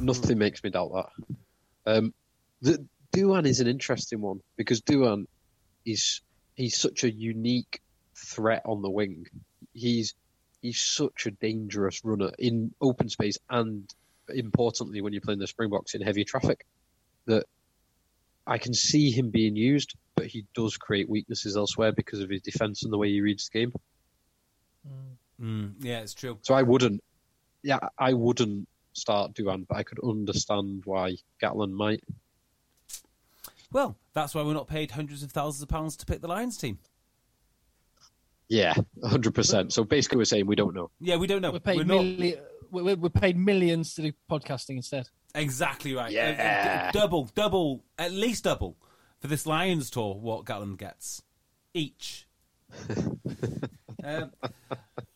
Nothing makes me doubt that. Um, the, Duhan is an interesting one because Duhan is he's such a unique threat on the wing. He's he's such a dangerous runner in open space and importantly when you're playing the Springboks in heavy traffic. That I can see him being used, but he does create weaknesses elsewhere because of his defence and the way he reads the game. mm, yeah, it's true. So I wouldn't, yeah, I wouldn't start Duhan, but I could understand why Gatland might. Well, that's why we're not paid hundreds of thousands of pounds to pick the Lions team. Yeah, hundred percent. So basically, we're saying we don't know. Yeah, we don't know. We're paid not milli- we're, we're paid millions to do podcasting instead. Exactly right. Uh, uh, Yeah. double, double, at least double for this Lions tour. What Gatland gets each. um, *laughs*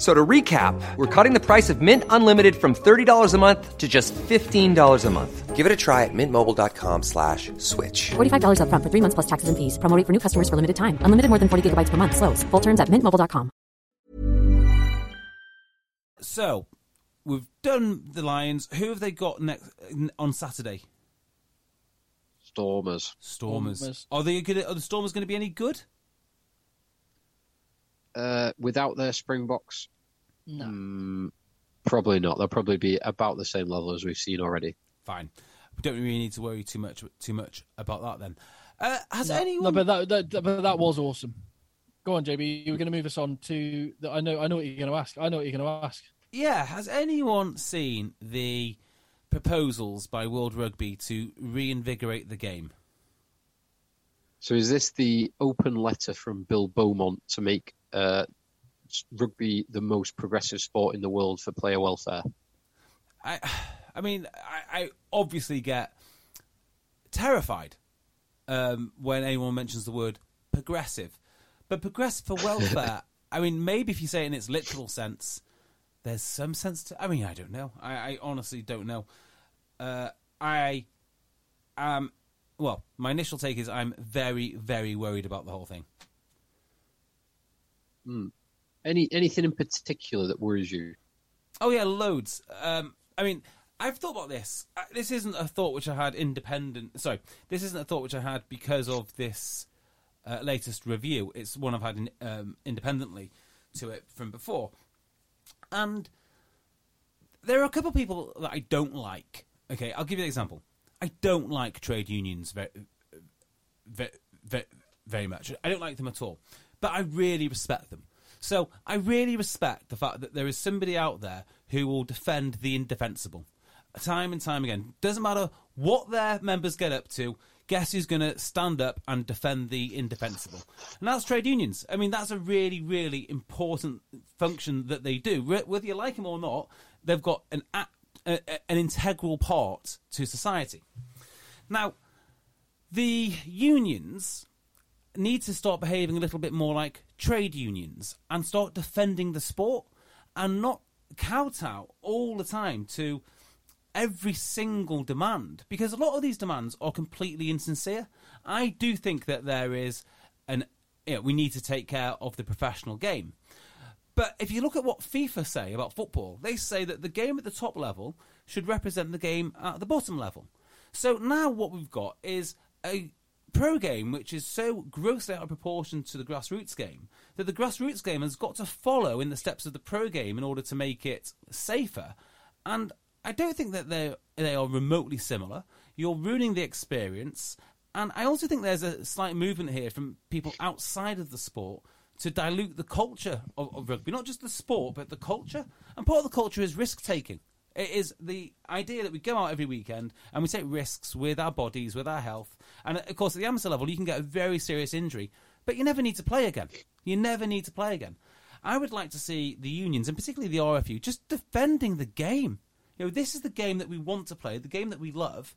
So to recap, we're cutting the price of Mint Unlimited from $30 a month to just $15 a month. Give it a try at mintmobile.com slash switch. $45 upfront for three months plus taxes and fees. Promoting for new customers for limited time. Unlimited more than 40 gigabytes per month. Slows. Full terms at mintmobile.com. So, we've done the Lions. Who have they got next on Saturday? Stormers. Stormers. Stormers. Are they good? Are the Stormers going to be any good? Uh, without their Springboks, No. mm, probably not. They'll probably be about the same level as we've seen already. Fine. We don't really need to worry too much too much about that then. Uh, has No, anyone? no, but that, that, that- but that was awesome. Go on, JB. You were going to move us on to. The, I know. I know what you're going to ask. I know what you're going to ask. Yeah, has anyone seen the proposals by World Rugby to reinvigorate the game? So is this the open letter from Bill Beaumont to make uh, rugby the most progressive sport in the world for player welfare? I, I mean, I, I obviously get terrified um, when anyone mentions the word progressive, but progressive for welfare. *laughs* I mean, maybe if you say it in its literal sense, there's some sense to. I mean, I don't know. I, I honestly don't know. Uh, I am. Well, my initial take is I'm very, very worried about the whole thing. Any anything in particular that worries you? Oh yeah, loads. Um, I mean, I've thought about this. Uh, This isn't a thought which I had independent. Sorry, this isn't a thought which I had because of this uh, latest review. It's one I've had in, um, independently to it from before, and there are a couple of people that I don't like. Okay, I'll give you an example. I don't like trade unions very, very, very much. I don't like them at all, but I really respect them. So I really respect the fact that there is somebody out there who will defend the indefensible, time and time again. Doesn't matter what their members get up to. Guess who's going to stand up and defend the indefensible? And that's trade unions. I mean, that's a really, really important function that they do. Whether you like them or not, they've got an a- an integral part to society. Now, the unions need to start behaving a little bit more like trade unions and start defending the sport and not kowtow all the time to every single demand because a lot of these demands are completely insincere. I do think that there is an you know, we need to take care of the professional game. But if you look at what FIFA say about football, they say that the game at the top level should represent the game at the bottom level. So now what we've got is a pro game which is so grossly out of proportion to the grassroots game that the grassroots game has got to follow in the steps of the pro game in order to make it safer. And I don't think that they they are remotely similar. You're ruining the experience, and I also think there's a slight movement here from people outside of the sport to dilute the culture of, of rugby, not just the sport, but the culture. And part of the culture is risk taking. It is the idea that we go out every weekend and we take risks with our bodies, with our health. And of course, at the amateur level, you can get a very serious injury, but you never need to play again. You never need to play again. I would like to see the unions, and particularly the RFU, just defending the game. You know, this is the game that we want to play, the game that we love,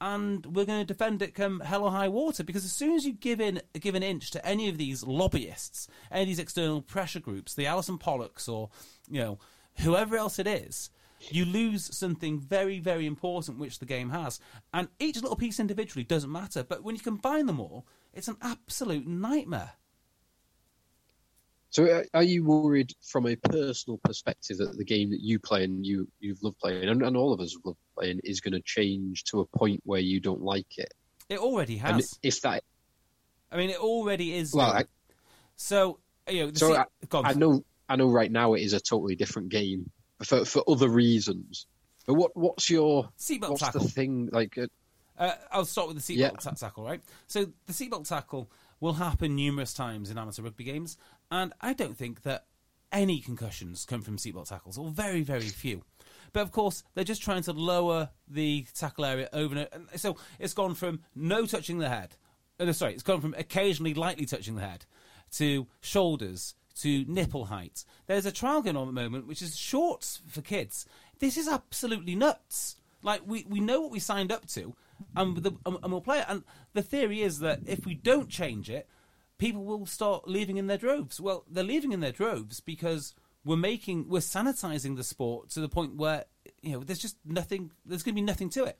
and we're going to defend it come hell or high water. Because as soon as you give in, give an inch to any of these lobbyists, any of these external pressure groups, the Allyson Pollocks or you know whoever else it is, you lose something very, very important which the game has. And each little piece individually doesn't matter, but when you combine them all, it's an absolute nightmare. So, uh, are you worried from a personal perspective that the game that you play and you you've loved playing, and, and all of us have loved playing, is going to change to a point where you don't like it? It already And has. if that, I mean, it already is. well, I, So you know, So se- I. I know, I know. Right now, it is a totally different game for for other reasons. But what what's your Seatbelt what's tackle. the thing like? Uh, Uh, I'll start with the seatbelt Yeah. ta- tackle, right? So the seatbelt tackle will happen numerous times in amateur rugby games, and I don't think that any concussions come from seatbelt tackles, or very, very few. But of course, they're just trying to lower the tackle area over and, and so it's gone from no touching the head. uh, no, sorry, it's gone from occasionally lightly touching the head to shoulders to nipple height. There's a trial going on at the moment, which is shorts for kids. This is absolutely nuts. Like we, we know what we signed up to, and, the, and we'll play it. And the theory is that if we don't change it, people will start leaving in their droves. Well, they're leaving in their droves because we're making we're sanitizing the sport to the point where you know there's just nothing. There's going to be nothing to it.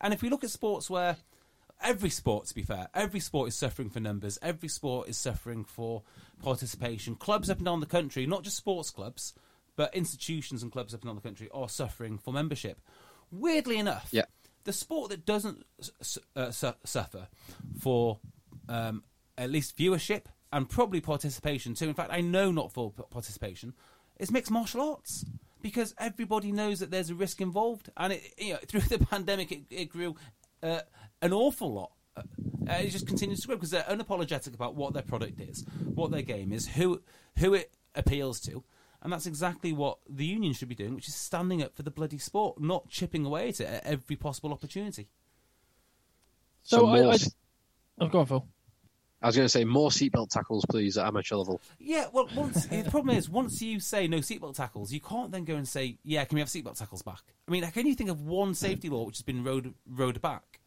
And if we look at sports where every sport, to be fair, every sport is suffering for numbers. Every sport is suffering for participation. Clubs up and down the country, not just sports clubs, but institutions and clubs up and down the country are suffering for membership. Weirdly enough, Yeah. the sport that doesn't uh, su- suffer for um, at least viewership and probably participation too. In fact, I know not for p- participation is mixed martial arts because everybody knows that there's a risk involved, and it, you know, *laughs* through the pandemic, it, it grew uh, an awful lot. Uh, it just continues to grow because they're unapologetic about what their product is, what their game is, who who it appeals to, and that's exactly what the union should be doing, which is standing up for the bloody sport, not chipping away at it at every possible opportunity. So, So I, more I, s- oh, go on, Phil. I was going to say more seatbelt tackles, please, at amateur level. Yeah, well, once the problem is once you say no seatbelt tackles, you can't then go and say, yeah, can we have seatbelt tackles back? I mean, can you think of one safety law which has been rode rode back?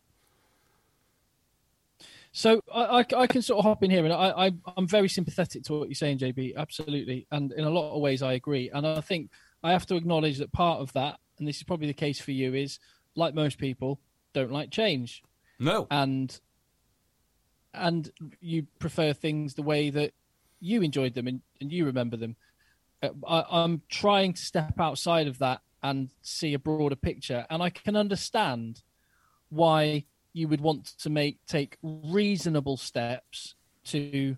So I, I, I can sort of hop in here, and I, I, I'm very sympathetic to what you're saying, JB. Absolutely, and in a lot of ways, I agree. And I think I have to acknowledge that part of that, and this is probably the case for you, is like most people, don't like change, No, and and you prefer things the way that you enjoyed them and, and you remember them. Uh, I, I'm trying to step outside of that and see a broader picture, and I can understand why you would want to make take reasonable steps to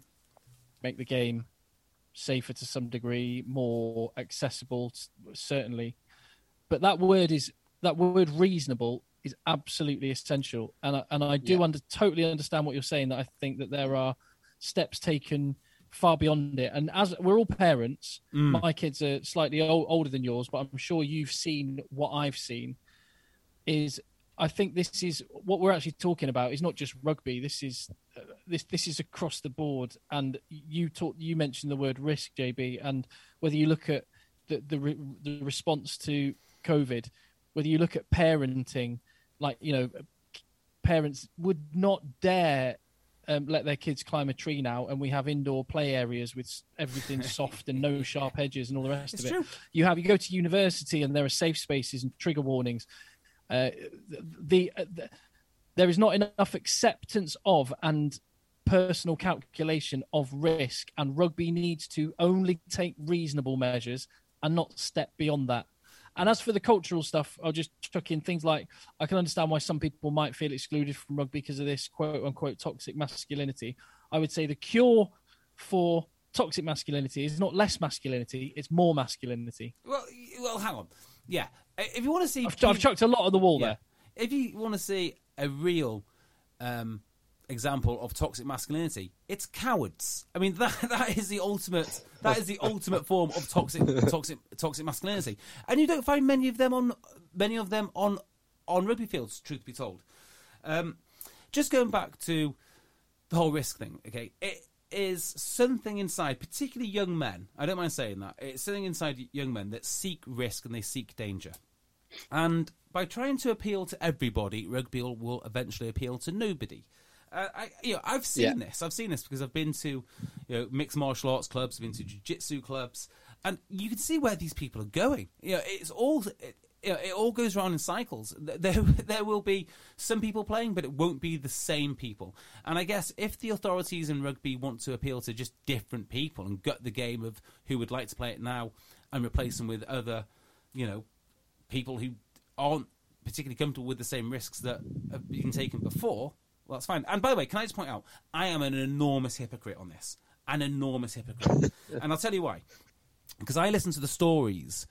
make the game safer to some degree, more accessible, certainly. But that word is that word reasonable is absolutely essential, and I, and I do Yeah. under, totally understand what you're saying. That I think that there are steps taken far beyond it, and as we're all parents, mm. my kids are slightly o- older than yours, but I'm sure you've seen what I've seen. Is I think this is what we're actually talking about. Is not just rugby. This is uh, this this is across the board. And you talk, you mentioned the word risk, JB, and whether you look at the the, re, the response to COVID, whether you look at parenting, like you know, parents would not dare um, let their kids climb a tree now, and we have indoor play areas with everything *laughs* soft and no sharp edges and all the rest It's of it. true. You have you go to university and there are safe spaces and trigger warnings. Uh, the, uh, the there is not enough acceptance of and personal calculation of risk, and rugby needs to only take reasonable measures and not step beyond that. And as for the cultural stuff, I'll just chuck in things like I can understand why some people might feel excluded from rugby because of this quote unquote toxic masculinity. I would say the cure for toxic masculinity is not less masculinity, it's more masculinity. well, well, hang on. Yeah, if you want to see, I've, I've chucked a lot on the wall yeah, there. if you want to see a real um, example of toxic masculinity, it's cowards. I mean, *laughs* that that is the ultimate. That is the ultimate form of toxic, toxic, toxic masculinity, and you don't find many of them on many of them on on rugby fields. Truth be told, um, just going back to the whole risk thing. Okay, it is something inside, particularly young men. I don't mind saying that. It's something inside young men that seek risk and they seek danger. And by trying to appeal to everybody, rugby will, eventually appeal to nobody. Uh, I, you know, I've seen Yeah. this. I've seen this because I've been to, you know, mixed martial arts clubs. I've been to jiu-jitsu clubs, and you can see where these people are going. You know, it's all. It, you know, it all goes around in cycles. There, *laughs* there will be some people playing, but it won't be the same people. And I guess if the authorities in rugby want to appeal to just different people and gut the game of who would like to play it now and replace them with other, you know, people who aren't particularly comfortable with the same risks that have been taken before, well, that's fine. And by the way, can I just point out, I am an enormous hypocrite on this. an enormous hypocrite. *laughs* and I'll tell you why. Because I listen to the stories,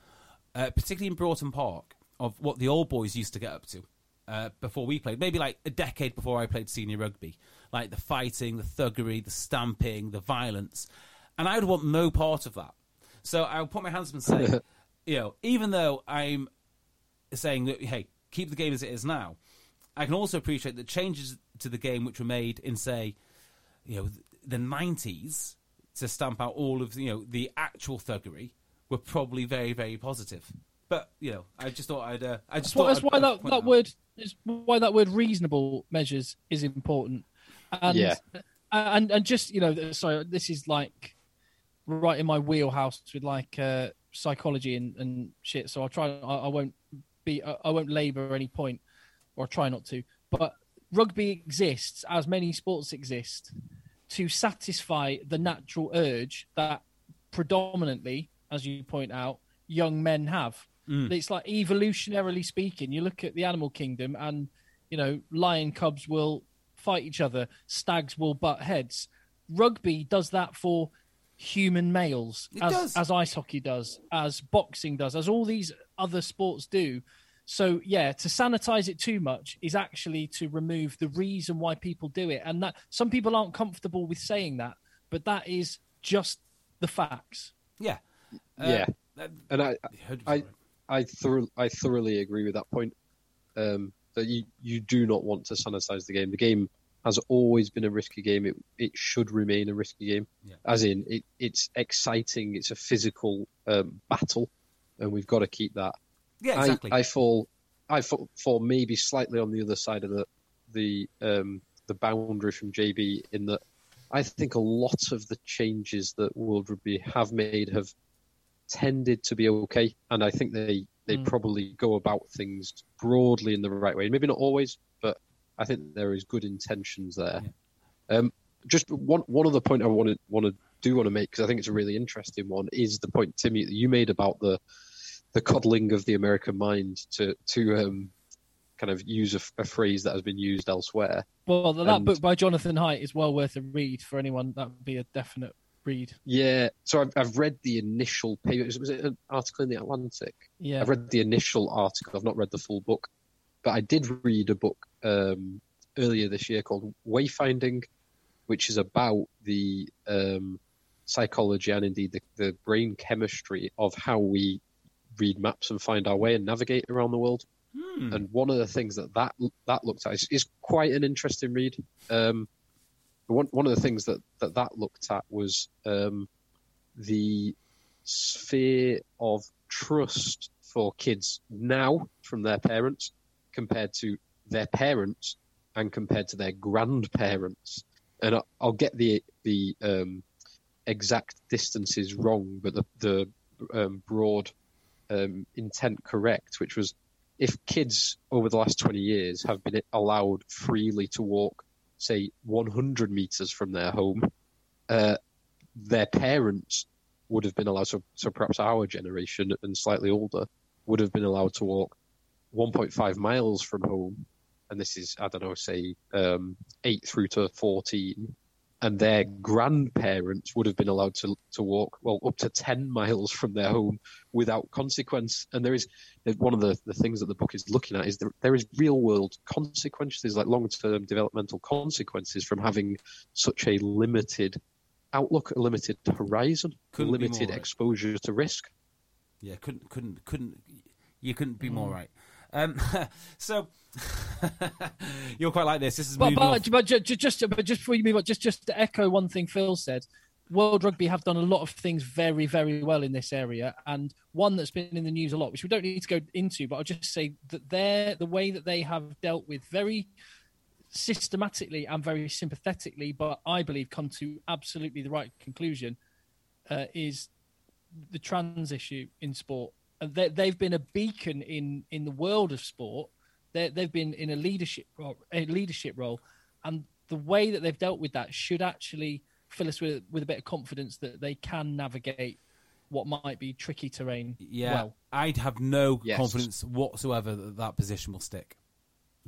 uh, particularly in Broughton Park, of what the old boys used to get up to uh, before we played. Maybe like a decade before I played senior rugby. Like the fighting, the thuggery, the stamping, the violence. And I would want no part of that. So I'll put my hands up and say, *laughs* you know, even though I'm saying that, hey, keep the game as it is now, I can also appreciate the changes to the game which were made in, say, you know, the 90s to stamp out all of, you know, the actual thuggery were probably very, very positive. But, you know, I just thought I'd, uh, I just That's why, thought that's I'd- why I'd that, that out. word is why that word reasonable measures is important. And, Yeah. and and just you know, sorry, this is like right in my wheelhouse with like uh, psychology and, and shit. So I'll try. I, I won't be. I won't labour any point, or try not to. But rugby exists, as many sports exist, to satisfy the natural urge that predominantly, as you point out, young men have. Mm. It's like evolutionarily speaking, you look at the animal kingdom and, you know, lion cubs will fight each other, stags will butt heads. Rugby does that for human males, It as, does. as ice hockey does, as boxing does, as all these other sports do. So yeah, to sanitize it too much is actually to remove the reason why people do it, and that some people aren't comfortable with saying that, but that is just the facts. Yeah. Uh, yeah, and I, I, 100%. I, thor- I thoroughly agree with that point. Um, that you, you do not want to sanitize the game. The game has always been a risky game. It it should remain a risky game. Yeah. As in, it, it's exciting. It's a physical um, battle, and we've got to keep that. yeah, exactly. I, I fall, I fall, fall maybe slightly on the other side of the the um, the boundary from JB in that I think a lot of the changes that World Rugby have made have tended to be okay, and I think they they Mm. probably go about things broadly in the right way. Maybe not always, but I think there is good intentions there. Um, just one one other point I want to want to do want to make because I think it's a really interesting one is the point Timmy that you made about the the coddling of the American mind to to um, kind of use a, a phrase that has been used elsewhere. Well, that And- book by Jonathan Haidt is well worth a read for anyone. That would be a definite read. Yeah, so I've, I've read the initial paper. Was it an article in the Atlantic? Yeah, I've read the initial article. I've not read the full book, but I did read a book um, earlier this year called Wayfinding, which is about the um, psychology and indeed the, the brain chemistry of how we read maps and find our way and navigate around the world. And one of the things that that, that looked at is, is quite an interesting read. Um, one one of the things that that, that looked at was um, the sphere of trust for kids now from their parents compared to their parents and compared to their grandparents. And I- I'll get the the um, exact distances wrong, but the the um, broad um, intent correct, which was if kids over the last 20 years have been allowed freely to walk, say, 100 meters from their home, uh, their parents would have been allowed, so, so perhaps our generation and slightly older, would have been allowed to walk 1.5 miles from home. And this is, I don't know, say, um, 8 through to 14. And their grandparents would have been allowed to to walk well up to ten miles from their home without consequence. And there is one of the, the things that the book is looking at is there, there is real world consequences, like long term developmental consequences from having such a limited outlook, a limited horizon, Couldn't limited more right. exposure to risk. Yeah, couldn't couldn't couldn't you couldn't be more mm. right. Um, *laughs* so *laughs* you're quite like this. This is but but, but ju- ju- just but just before you move on, just just to echo one thing Phil said, World Rugby have done a lot of things very very well in this area, and one that's been in the news a lot, which we don't need to go into, but I'll just say that they're the way that they have dealt with very systematically and very sympathetically, but I believe come to absolutely the right conclusion, uh, is the trans issue in sport. And they, they've been a beacon in in the world of sport. They, they've been in a leadership role, a leadership role, and the way that they've dealt with that should actually fill us with with a bit of confidence that they can navigate what might be tricky terrain. Yeah, well. I'd have no Yes. confidence whatsoever that that position will stick.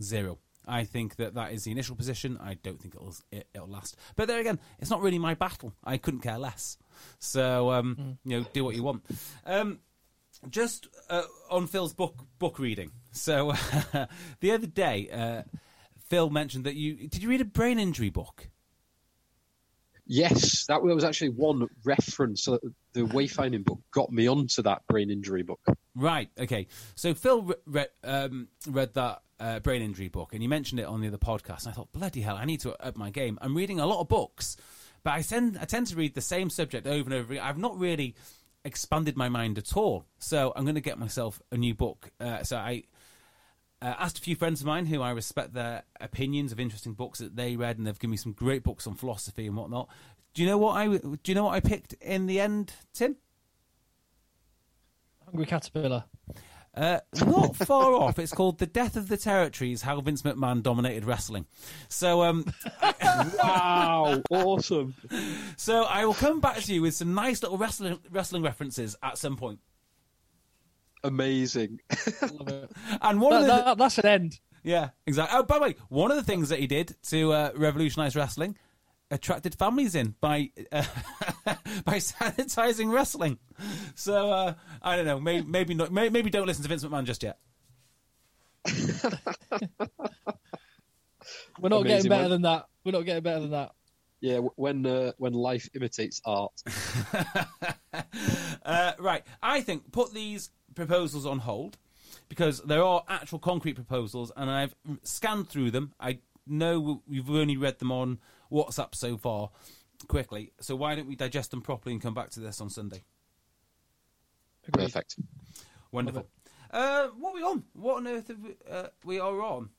Zero. I think that that is the initial position. I don't think it'll it, it'll last. But there again, it's not really my battle. I couldn't care less. So um, you know, do what you want. Um, just uh, on Phil's book book reading. So *laughs* the other day, uh, Phil mentioned that you did you read a brain injury book? Yes, that was actually one reference. So the wayfinding book got me onto that brain injury book. Right. Okay. So Phil re- re- um, read that uh, brain injury book, and he mentioned it on the other podcast. And I thought, bloody hell, I need to up my game. I'm reading a lot of books, but I tend I tend to read the same subject over and over. again. I've not really expanded my mind at all. So I'm going to get myself a new book. Uh, so I uh, asked a few friends of mine who I respect their opinions of interesting books that they read, and they've given me some great books on philosophy and whatnot. Do you know what I do? You know what I picked in the end, Tim? Hungry Caterpillar. Uh, not far off. It's called "The Death of the Territories: How Vince McMahon Dominated Wrestling." So, um, *laughs* Wow, awesome! so I will come back to you with some nice little wrestling wrestling references at some point. Amazing. Love it. And one That- of the that- that's an end. Yeah, exactly. Oh, by the way, one of the things that he did to uh, revolutionise wrestling attracted families in by uh, *laughs* by sanitizing wrestling. So uh, I don't know. Maybe maybe not. Maybe, maybe don't listen to Vince McMahon just yet. We're not Amazing, getting better than that. We're not getting better than that. Yeah, when uh, when life imitates art. *laughs* uh, right. I think put these proposals on hold because there are actual concrete proposals, and I've scanned through them. I know we've only read them on WhatsApp so far quickly. So why don't we digest them properly and come back to this on Sunday? Perfect. Wonderful. Uh, what are we on? What on earth have we, uh, we are on?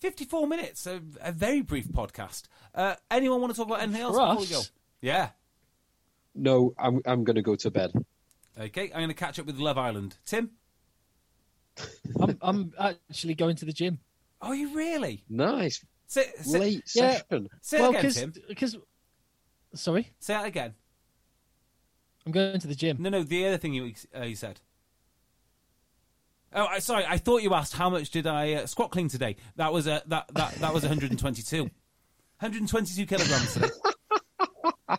54 minutes, a, a very brief podcast. Uh, anyone want to talk about anything else For before we us? go? Yeah. No, I'm I'm going to go to bed. Okay, I'm going to catch up with Love Island. Tim? I'm, I'm actually going to the gym. Are you really? Nice. Say, say, Late Yeah. session. say well, it again, Tim. because sorry, Say that again. I'm going to the gym. No, no, the other thing you, uh, you said. Oh, I, sorry. I thought you asked how much did I uh, squat clean today. That was uh, that that that was 122. 122 kilograms today. *laughs*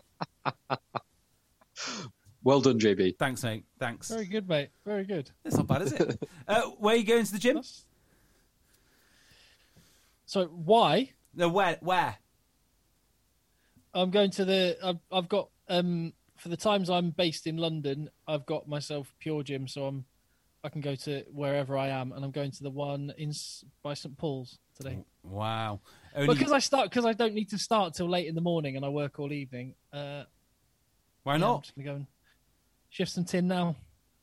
Well done, JB. Thanks, mate. Thanks. Very good, mate. Very good. That's not bad, is it? *laughs* uh, where are you going to the gym? That's- So why? No, where? Where? I'm going to the. I've, I've got um for the times I'm based in London. I've got myself pure gym, so I'm I can go to wherever I am, and I'm going to the one in by St Paul's today. Wow. Only, Because I start because I don't need to start till late in the morning, and I work all evening. Uh, why yeah, I'm just gonna go and shift some tin now.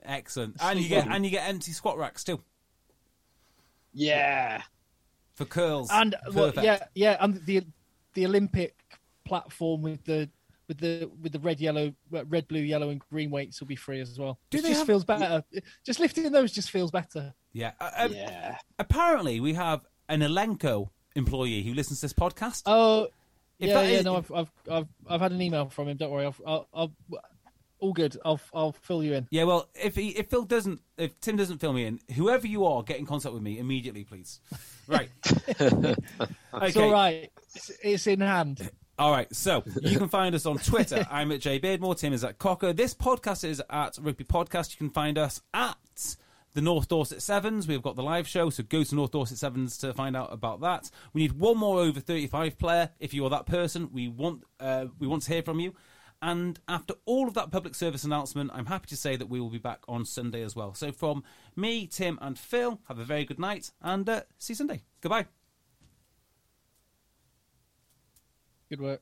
Excellent. And you get and you get empty squat racks too Yeah. For curls. And well, yeah, yeah, and the the Olympic platform with the with the with the red, yellow, red, blue, yellow, and green weights will be free as well. Do it they just have- feels better. Just lifting those just feels better. Yeah. Uh, um, Yeah. Apparently, we have an Elenco employee who listens to this podcast. Oh, If yeah, yeah. is- No, I've, I've I've I've had an email from him. Don't worry. I'll, I'll, I'll all good. I'll I'll fill you in. Yeah, well, if he, if Phil doesn't, if Tim doesn't fill me in, whoever you are, get in contact with me immediately, please. Right. *laughs* okay. It's all right. It's, it's in hand. All right, so you can find us on Twitter. *laughs* I'm at Jay Beardmore. Tim is at Cocker. This podcast is at Rugby Podcast. You can find us at the North Dorset Sevens. We've got the live show, so go to North Dorset Sevens to find out about that. We need one more over 35 player. If you are that person, we want uh, we want to hear from you. And after all of that public service announcement, I'm happy to say that we will be back on Sunday as well. So from me, Tim, and Phil, have a very good night and uh, see you Sunday. Goodbye. Good work.